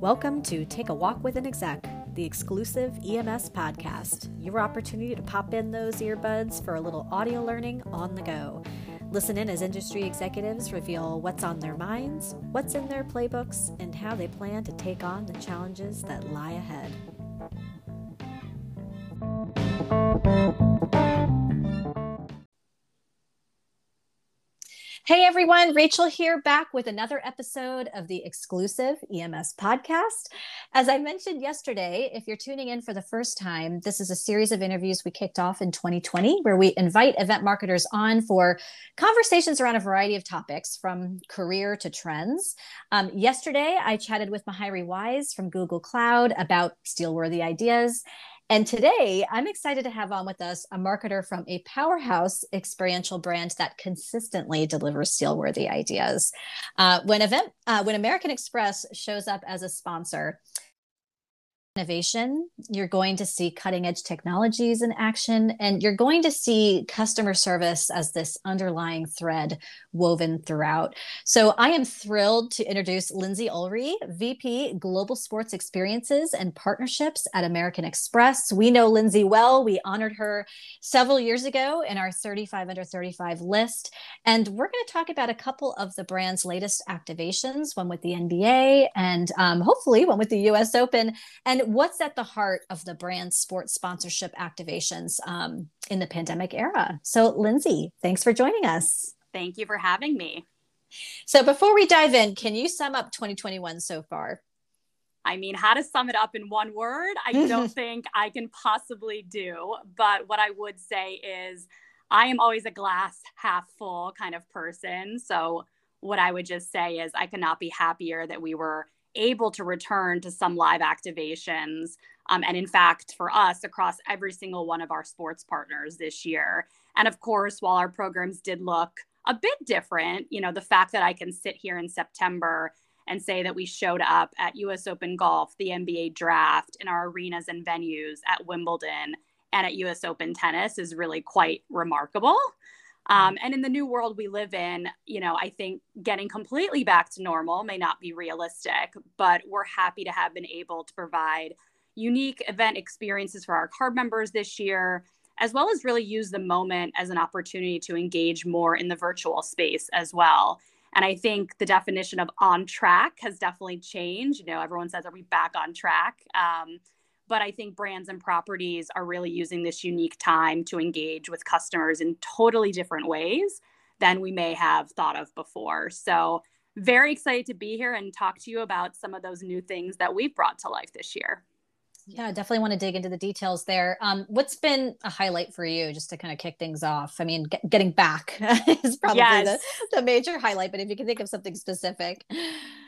Welcome to Take a Walk with an Exec, the exclusive EMS podcast. Your opportunity to pop in those earbuds for a little audio learning on the go. Listen in as industry executives reveal what's on their minds, what's in their playbooks, and how they plan to take on the challenges that lie ahead. Hey everyone, Rachel here back with another episode of the exclusive EMS podcast. As I mentioned yesterday, if you're tuning in for the first time, this is a series of interviews we kicked off in 2020 where we invite event marketers on for conversations around a variety of topics from career to trends. Um, yesterday, I chatted with Mahiri Wise from Google Cloud about Steelworthy ideas. And today, I'm excited to have on with us a marketer from a powerhouse experiential brand that consistently delivers steelworthy ideas. Uh, when event, uh, when American Express shows up as a sponsor, innovation, you're going to see cutting edge technologies in action, and you're going to see customer service as this underlying thread woven throughout. So I am thrilled to introduce Lindsay Ulrey, VP Global Sports Experiences and Partnerships at American Express. We know Lindsay well. We honored her several years ago in our 35 under 35 list. And we're going to talk about a couple of the brand's latest activations, one with the NBA and um, hopefully one with the US Open. And what's at the heart of the brand sports sponsorship activations um, in the pandemic era? So, Lindsay, thanks for joining us. Thank you for having me. So, before we dive in, can you sum up 2021 so far? I mean, how to sum it up in one word, I don't think I can possibly do. But what I would say is, I am always a glass half full kind of person. So, what I would just say is, I cannot be happier that we were able to return to some live activations. Um, and in fact, for us, across every single one of our sports partners this year. And of course, while our programs did look a bit different, you know, the fact that I can sit here in September and say that we showed up at US Open Golf, the NBA draft, in our arenas and venues at Wimbledon and at US Open Tennis is really quite remarkable. Um, and in the new world we live in, you know, I think getting completely back to normal may not be realistic, but we're happy to have been able to provide unique event experiences for our card members this year, as well as really use the moment as an opportunity to engage more in the virtual space as well. And I think the definition of on track has definitely changed. You know, everyone says, Are we back on track? Um, but I think brands and properties are really using this unique time to engage with customers in totally different ways than we may have thought of before. So, very excited to be here and talk to you about some of those new things that we've brought to life this year. Yeah, definitely want to dig into the details there. Um, what's been a highlight for you just to kind of kick things off? I mean, get, getting back is probably yes. the, the major highlight, but if you can think of something specific.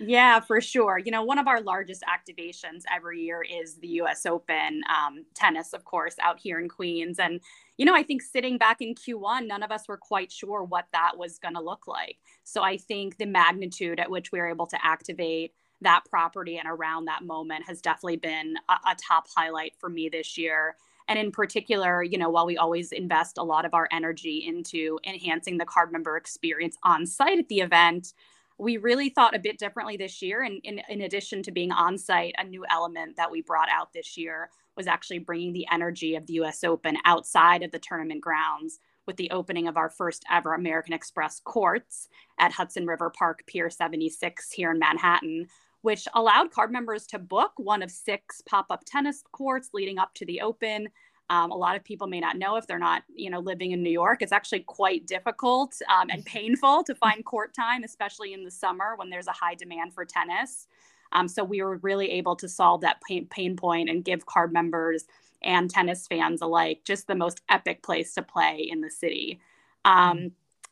Yeah, for sure. You know, one of our largest activations every year is the US Open um, tennis, of course, out here in Queens. And, you know, I think sitting back in Q1, none of us were quite sure what that was going to look like. So I think the magnitude at which we were able to activate that property and around that moment has definitely been a, a top highlight for me this year. And in particular you know while we always invest a lot of our energy into enhancing the card member experience on site at the event we really thought a bit differently this year. And in, in addition to being on site a new element that we brought out this year was actually bringing the energy of the us open outside of the tournament grounds with the opening of our first ever american express courts at hudson river park pier 76 here in manhattan which allowed card members to book one of six pop-up tennis courts leading up to the open. Um, a lot of people may not know if they're not, you know, living in New York. It's actually quite difficult um, and painful to find court time, especially in the summer when there's a high demand for tennis. Um, so we were really able to solve that pain, pain point and give card members and tennis fans alike just the most epic place to play in the city. Um, mm-hmm.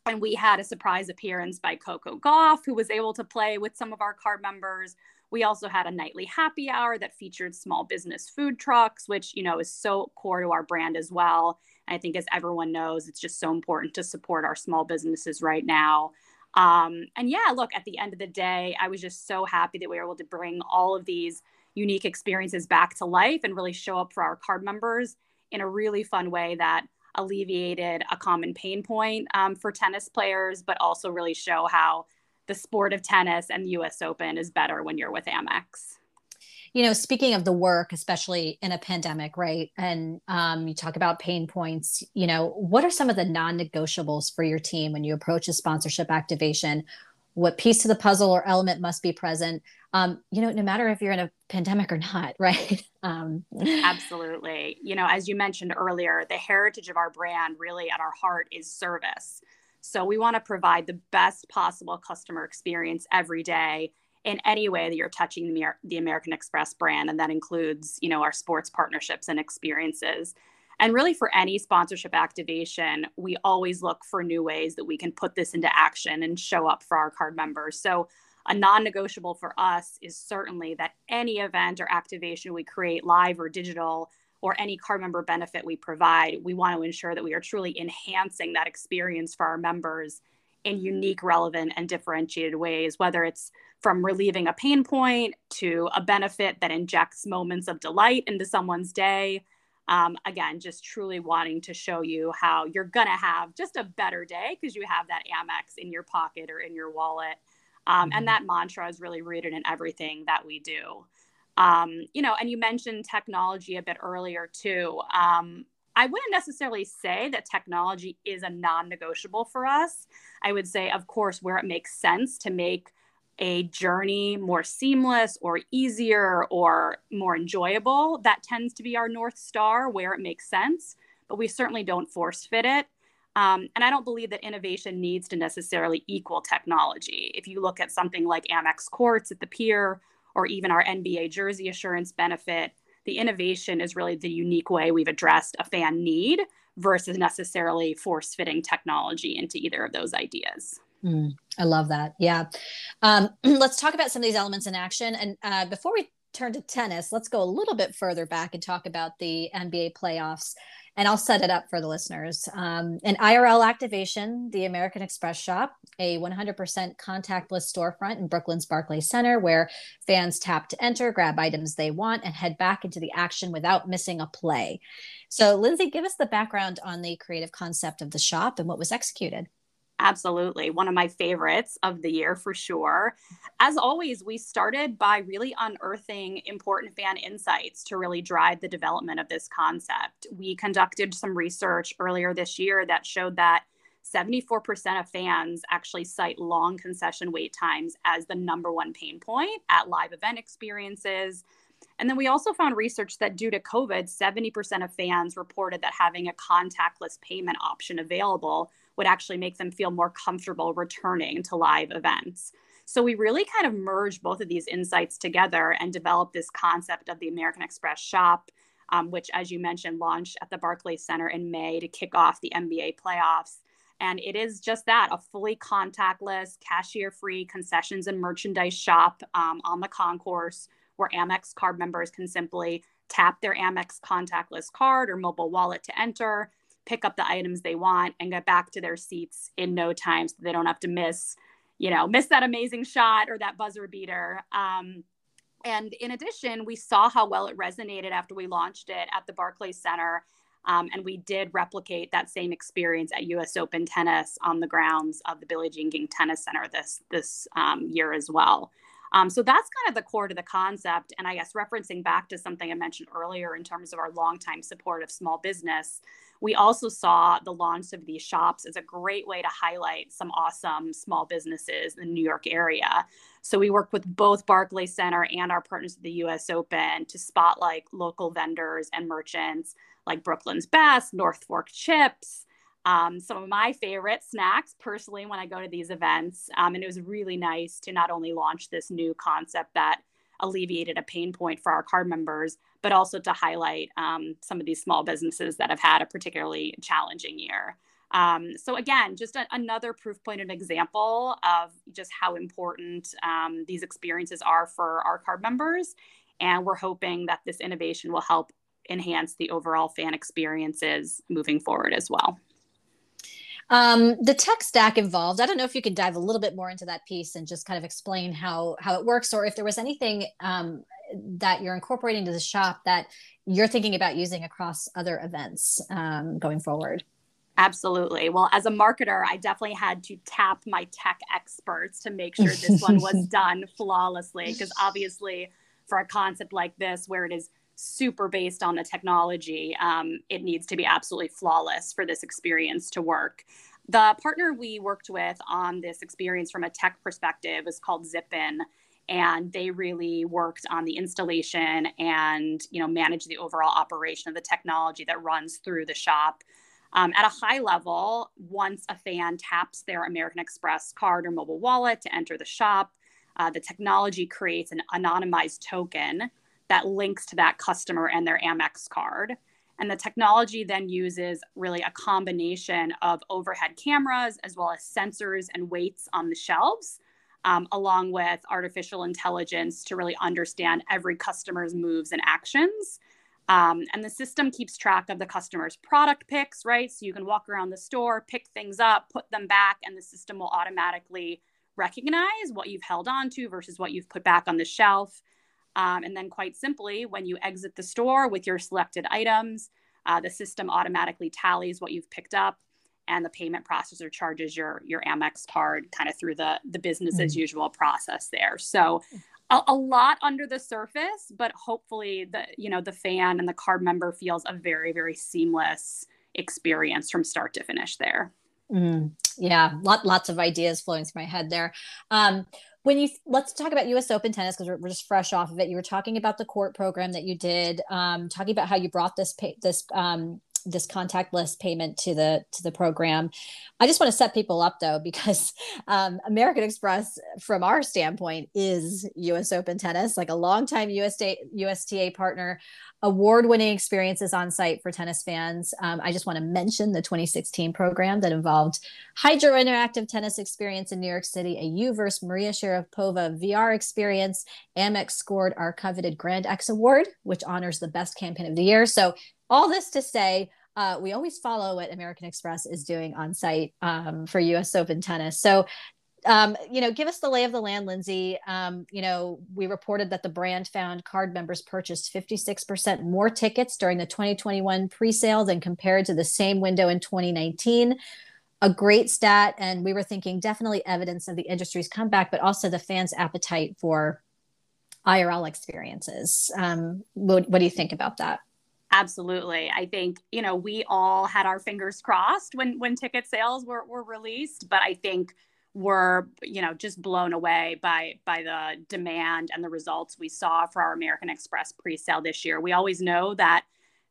And we had a surprise appearance by Coco Gauff, who was able to play with some of our card members. We also had a nightly happy hour that featured small business food trucks, which, you know, is so core to our brand as well. And I think, as everyone knows, it's just so important to support our small businesses right now. Um, and yeah, look, at the end of the day, I was just so happy that we were able to bring all of these unique experiences back to life and really show up for our card members in a really fun way that alleviated a common pain point um, for tennis players, but also really show how the sport of tennis and the US Open is better when you're with Amex. you know, speaking of the work, especially in a pandemic, right? And um, you talk about pain points. You know, what are some of the non-negotiables for your team when you approach a sponsorship activation? What piece to the puzzle or element must be present? Um, you know, no matter if you're in a pandemic or not, right? Um, Absolutely. You know, as you mentioned earlier, the heritage of our brand really at our heart is service. So we want to provide the best possible customer experience every day in any way that you're touching the, the American Express brand. And that includes, you know, our sports partnerships and experiences. And really, for any sponsorship activation, we always look for new ways that we can put this into action and show up for our card members. So, a non negotiable for us is certainly that any event or activation we create, live or digital, or any card member benefit we provide, we want to ensure that we are truly enhancing that experience for our members in unique, relevant, and differentiated ways, whether it's from relieving a pain point to a benefit that injects moments of delight into someone's day. Um, again, just truly wanting to show you how you're going to have just a better day because you have that Amex in your pocket or in your wallet. Um, mm-hmm. And that mantra is really rooted in everything that we do. Um, you know, and you mentioned technology a bit earlier too. Um, I wouldn't necessarily say that technology is a non negotiable for us. I would say, of course, where it makes sense to make a journey more seamless or easier or more enjoyable, that tends to be our North Star where it makes sense. But we certainly don't force fit it. Um, and I don't believe that innovation needs to necessarily equal technology. If you look at something like Amex Courts at the pier or even our NBA jersey assurance benefit, the innovation is really the unique way we've addressed a fan need versus necessarily force fitting technology into either of those ideas. Mm, I love that. Yeah. Um, let's talk about some of these elements in action. And uh, before we turn to tennis, let's go a little bit further back and talk about the NBA playoffs and I'll set it up for the listeners. Um, an IRL activation, the American Express Shop, a 100% contactless storefront in Brooklyn's Barclays Center where fans tap to enter, grab items they want, and head back into the action without missing a play. So, Lindsay, give us the background on the creative concept of the shop and what was executed. Absolutely. One of my favorites of the year for sure. As always, we started by really unearthing important fan insights to really drive the development of this concept. We conducted some research earlier this year that showed that 74% of fans actually cite long concession wait times as the number one pain point at live event experiences. And then we also found research that due to COVID, 70% of fans reported that having a contactless payment option available would actually make them feel more comfortable returning to live events. So we really kind of merged both of these insights together and developed this concept of the American Express shop, um, which, as you mentioned, launched at the Barclays Center in May to kick off the NBA playoffs. And it is just that a fully contactless, cashier free concessions and merchandise shop um, on the concourse where Amex card members can simply tap their Amex contactless card or mobile wallet to enter pick up the items they want and get back to their seats in no time so they don't have to miss you know miss that amazing shot or that buzzer beater um, and in addition we saw how well it resonated after we launched it at the barclays center um, and we did replicate that same experience at us open tennis on the grounds of the billie jean king tennis center this this um, year as well um, so that's kind of the core to the concept. And I guess referencing back to something I mentioned earlier in terms of our longtime support of small business, we also saw the launch of these shops as a great way to highlight some awesome small businesses in the New York area. So we worked with both Barclays Center and our partners at the US Open to spotlight local vendors and merchants like Brooklyn's Best, North Fork Chips, um, some of my favorite snacks personally when I go to these events. Um, and it was really nice to not only launch this new concept that alleviated a pain point for our card members, but also to highlight um, some of these small businesses that have had a particularly challenging year. Um, so again, just a, another proof point and example of just how important um, these experiences are for our card members. And we're hoping that this innovation will help enhance the overall fan experiences moving forward as well. Um, the tech stack involved. I don't know if you could dive a little bit more into that piece and just kind of explain how how it works, or if there was anything um, that you're incorporating to the shop that you're thinking about using across other events um, going forward. Absolutely. Well, as a marketer, I definitely had to tap my tech experts to make sure this one was done flawlessly because obviously for a concept like this where it is super based on the technology, um, it needs to be absolutely flawless for this experience to work. The partner we worked with on this experience from a tech perspective is called Zippin and they really worked on the installation and you know manage the overall operation of the technology that runs through the shop. Um, at a high level once a fan taps their american express card or mobile wallet to enter the shop uh, the technology creates an anonymized token that links to that customer and their amex card. And the technology then uses really a combination of overhead cameras as well as sensors and weights on the shelves um, along with artificial intelligence to really understand every customer's moves and actions. Um, and the system keeps track of the customer's product picks, right? So you can walk around the store, pick things up, put them back, and the system will automatically recognize what you've held on to versus what you've put back on the shelf. Um, and then, quite simply, when you exit the store with your selected items, uh, the system automatically tallies what you've picked up and the payment processor charges your your Amex card kind of through the the business mm-hmm. as usual process there. So a, a, lot under the surface, but hopefully the you know the fan and the card member feels a very very seamless experience from start to finish there. Mm, yeah, lot, lots of ideas flowing through my head there. Um, when you let's talk about U.S. Open tennis because we're, we're, just fresh off of it. You were talking about the court program that you did, um, talking about how you brought this pay, this um, this contactless payment to the to the program. I just want to set people up though because um, American Express, from our standpoint, is U.S. Open tennis, like a longtime USTA, USTA partner, award-winning experiences on site for tennis fans. Um, I just want to mention the 2016 program that involved Hydro Interactive Tennis Experience in New York City, a UVerse Maria Sharapova VR experience. Amex scored our coveted Grand Ex Award, which honors the best campaign of the year. So all this to say, uh, we always follow what American Express is doing on site um, for US Open tennis. So, um, you know, give us the lay of the land, Lindsay. Um, you know, we reported that the brand found card members purchased 56% more tickets during the 2021 pre sale than compared to the same window in 2019 a great stat and we were thinking definitely evidence of the industry's comeback but also the fans appetite for irl experiences um, what, what, do you think about that Absolutely. I think, you know, we all had our fingers crossed when when ticket sales were, were released, but I think we're, you know, just blown away by by the demand and the results we saw for our American Express pre-sale this year. We always know that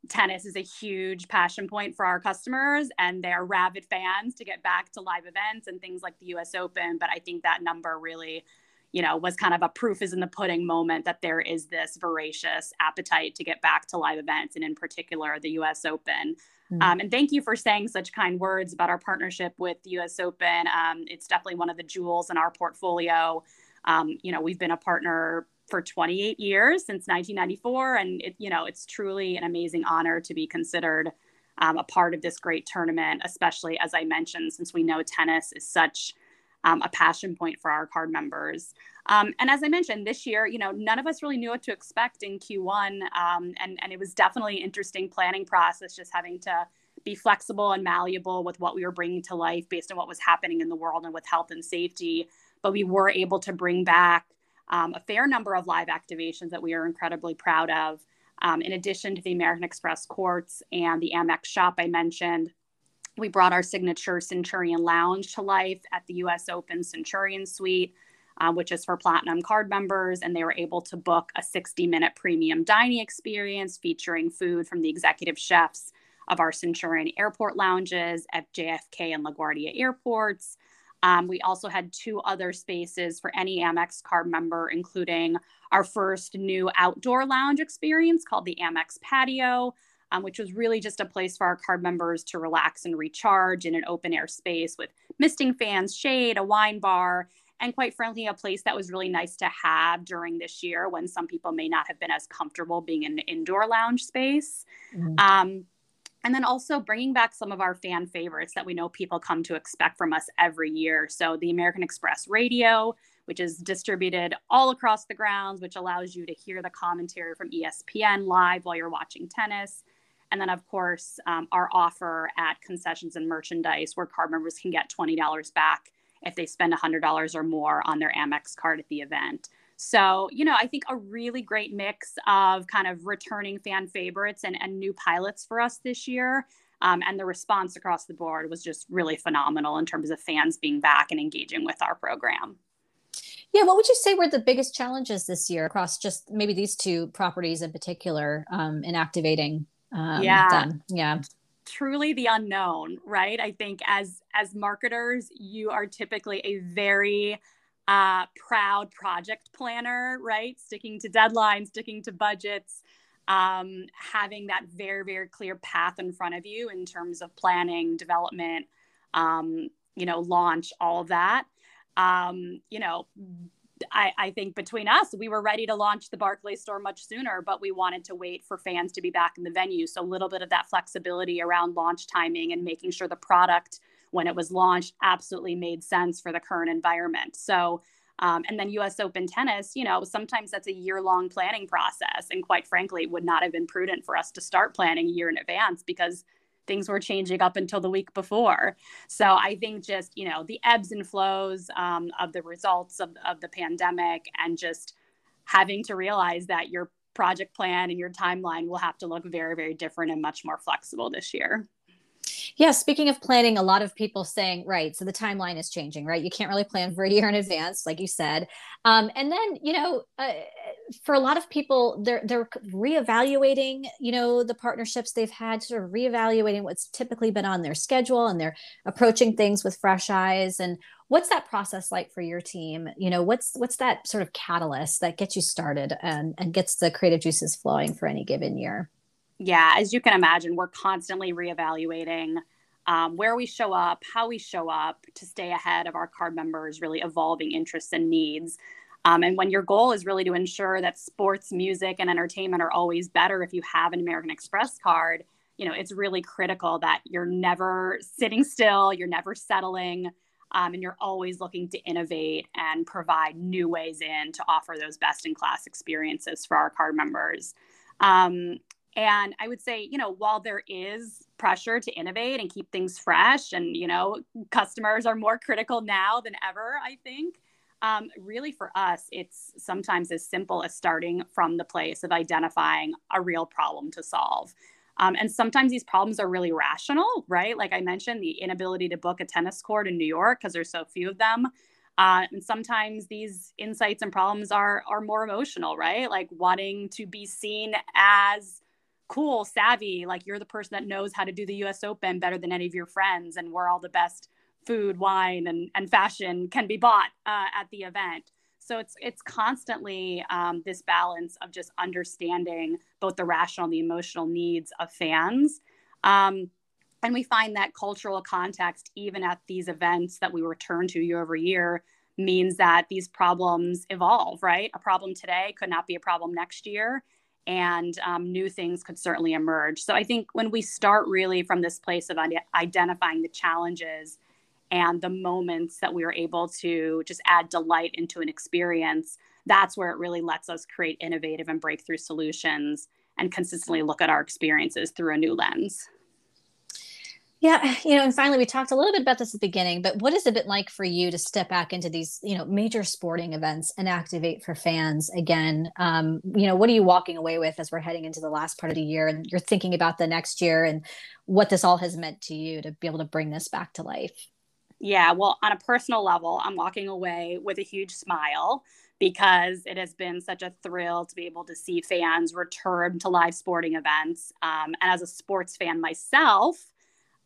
tennis is a huge passion point for our customers and they're rabid fans to get back to live events and things like the US Open, but I think that number really you know, was kind of a proof is in the pudding moment that there is this voracious appetite to get back to live events, and in particular, the US Open. Mm-hmm. Um, and thank you for saying such kind words about our partnership with the US Open. Um, it's definitely one of the jewels in our portfolio. Um, you know, we've been a partner for 28 years since 1994, and it, you know, it's truly an amazing honor to be considered um, a part of this great tournament, especially as I mentioned, since we know tennis is such um, a passion point for our card members. Um, and as I mentioned, this year, you know, none of us really knew what to expect in Q1, um, and and it was definitely interesting planning process, just having to be flexible and malleable with what we were bringing to life based on what was happening in the world and with health and safety. But we were able to bring back um, a fair number of live activations that we are incredibly proud of. Um, in addition to the American Express courts and the Amex shop I mentioned, we brought our signature Centurion Lounge to life at the US Open Centurion Suite, uh, which is for Platinum card members. And they were able to book a 60 minute premium dining experience featuring food from the executive chefs of our Centurion Airport lounges at JFK and LaGuardia airports. Um, we also had two other spaces for any Amex card member, including our first new outdoor lounge experience called the Amex Patio, um, which was really just a place for our card members to relax and recharge in an open air space with misting fans, shade, a wine bar, and quite frankly, a place that was really nice to have during this year when some people may not have been as comfortable being in an indoor lounge space. Mm-hmm. Um, and then also bringing back some of our fan favorites that we know people come to expect from us every year. So, the American Express radio, which is distributed all across the grounds, which allows you to hear the commentary from ESPN live while you're watching tennis. And then, of course, um, our offer at concessions and merchandise where card members can get $20 back if they spend $100 or more on their Amex card at the event. So, you know, I think a really great mix of kind of returning fan favorites and, and new pilots for us this year. Um, and the response across the board was just really phenomenal in terms of fans being back and engaging with our program. Yeah, what would you say were the biggest challenges this year across just maybe these two properties in particular um, in activating um, yeah. them? Yeah, truly the unknown, right? I think as as marketers, you are typically a very uh, proud project planner, right? Sticking to deadlines, sticking to budgets, um, having that very very clear path in front of you in terms of planning, development, um, you know, launch, all of that um, you know, I, I, think between us, we were ready to launch the Barclays store much sooner, but we wanted to wait for fans to be back in the venue. So a little bit of that flexibility around launch timing and making sure the product, when it was launched, absolutely made sense for the current environment. So, um, and then US Open tennis, you know, sometimes that's a year long planning process. And quite frankly, would not have been prudent for us to start planning a year in advance because things were changing up until the week before. So I think just, you know, the ebbs and flows um, of the results of, of the pandemic and just having to realize that your project plan and your timeline will have to look very, very different and much more flexible this year. Yeah, speaking of planning, a lot of people saying, right, so the timeline is changing, right? You can't really plan for a year in advance, like you said. Um, and then, you know, uh, for a lot of people, they're they're reevaluating, you know, the partnerships they've had, sort of reevaluating what's typically been on their schedule, and they're approaching things with fresh eyes. And what's that process like for your team? You know, what's what's that sort of catalyst that gets you started and and gets the creative juices flowing for any given year? yeah, as you can imagine, we're constantly reevaluating um, where we show up, how we show up to stay ahead of our card members' really evolving interests and needs. Um, and when your goal is really to ensure that sports, music, and entertainment are always better if you have an American Express card, you know, it's really critical that you're never sitting still, you're never settling, um, and you're always looking to innovate and provide new ways in to offer those best in class experiences for our card members. Um, and I would say, you know, while there is pressure to innovate and keep things fresh, and, you know, customers are more critical now than ever, I think. Um, really, for us, it's sometimes as simple as starting from the place of identifying a real problem to solve. Um, and sometimes these problems are really rational, right? Like I mentioned, the inability to book a tennis court in New York because there's so few of them. Uh, and sometimes these insights and problems are are more emotional, right? Like wanting to be seen as cool, savvy, like you're the person that knows how to do the US Open better than any of your friends and we're all the best food, wine, and, and fashion can be bought uh, at the event. So it's it's constantly um, this balance of just understanding both the rational and the emotional needs of fans. Um, and we find that cultural context, even at these events that we return to year over year, means that these problems evolve, right? A problem today could not be a problem next year and um, new things could certainly emerge. So I think when we start really from this place of identifying the challenges and the moments that we are able to just add delight into an experience, that's where it really lets us create innovative and breakthrough solutions and consistently look at our experiences through a new lens. Yeah, you know, and finally, we talked a little bit about this at the beginning, but what has it been like for you to step back into these, you know, major sporting events and activate for fans again? Um, you know, what are you walking away with as we're heading into the last part of the year and you're thinking about the next year and what this all has meant to you to be able to bring this back to life? Yeah, well, on a personal level, I'm walking away with a huge smile because it has been such a thrill to be able to see fans return to live sporting events. Um, and as a sports fan myself,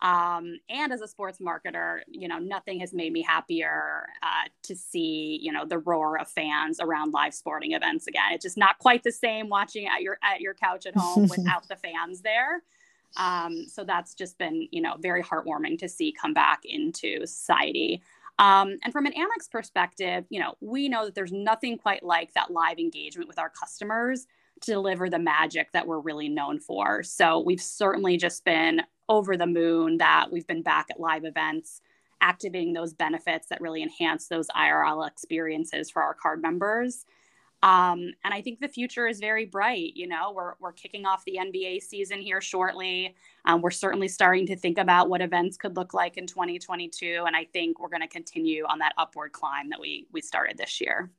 um, and as a sports marketer, you know, nothing has made me happier uh, to see, you know, the roar of fans around live sporting events again. It's just not quite the same watching at your at your couch at home without the fans there. Um, so that's just been, you know, very heartwarming to see come back into society. Um, and from an Amex perspective, you know, we know that there's nothing quite like that live engagement with our customers to deliver the magic that we're really known for. So we've certainly just been over the moon that we've been back at live events, activating those benefits that really enhance those IRL experiences for our card members. Um, and I think the future is very bright. You know, we're, we're kicking off the NBA season here shortly. Um, we're certainly starting to think about what events could look like in 2022. And I think we're going to continue on that upward climb that we, we started this year.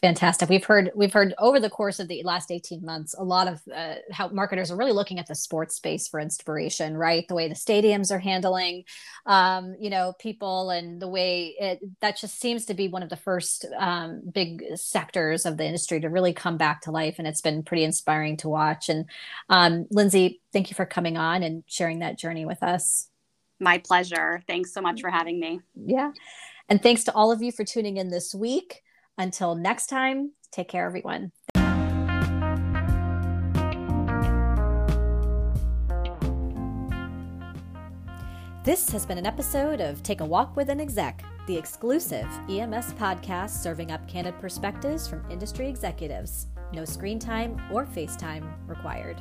Fantastic. We've heard we've heard over the course of the last 18 months a lot of uh, how marketers are really looking at the sports space for inspiration, right? The way the stadiums are handling um, you know, people and the way it that just seems to be one of the first um, big sectors of the industry to really come back to life and it's been pretty inspiring to watch and um, Lindsay, thank you for coming on and sharing that journey with us. My pleasure. Thanks so much for having me. Yeah. And thanks to all of you for tuning in this week. Until next time, take care, everyone. This has been an episode of Take a Walk with an Exec, the exclusive EMS podcast serving up candid perspectives from industry executives. No screen time or FaceTime required.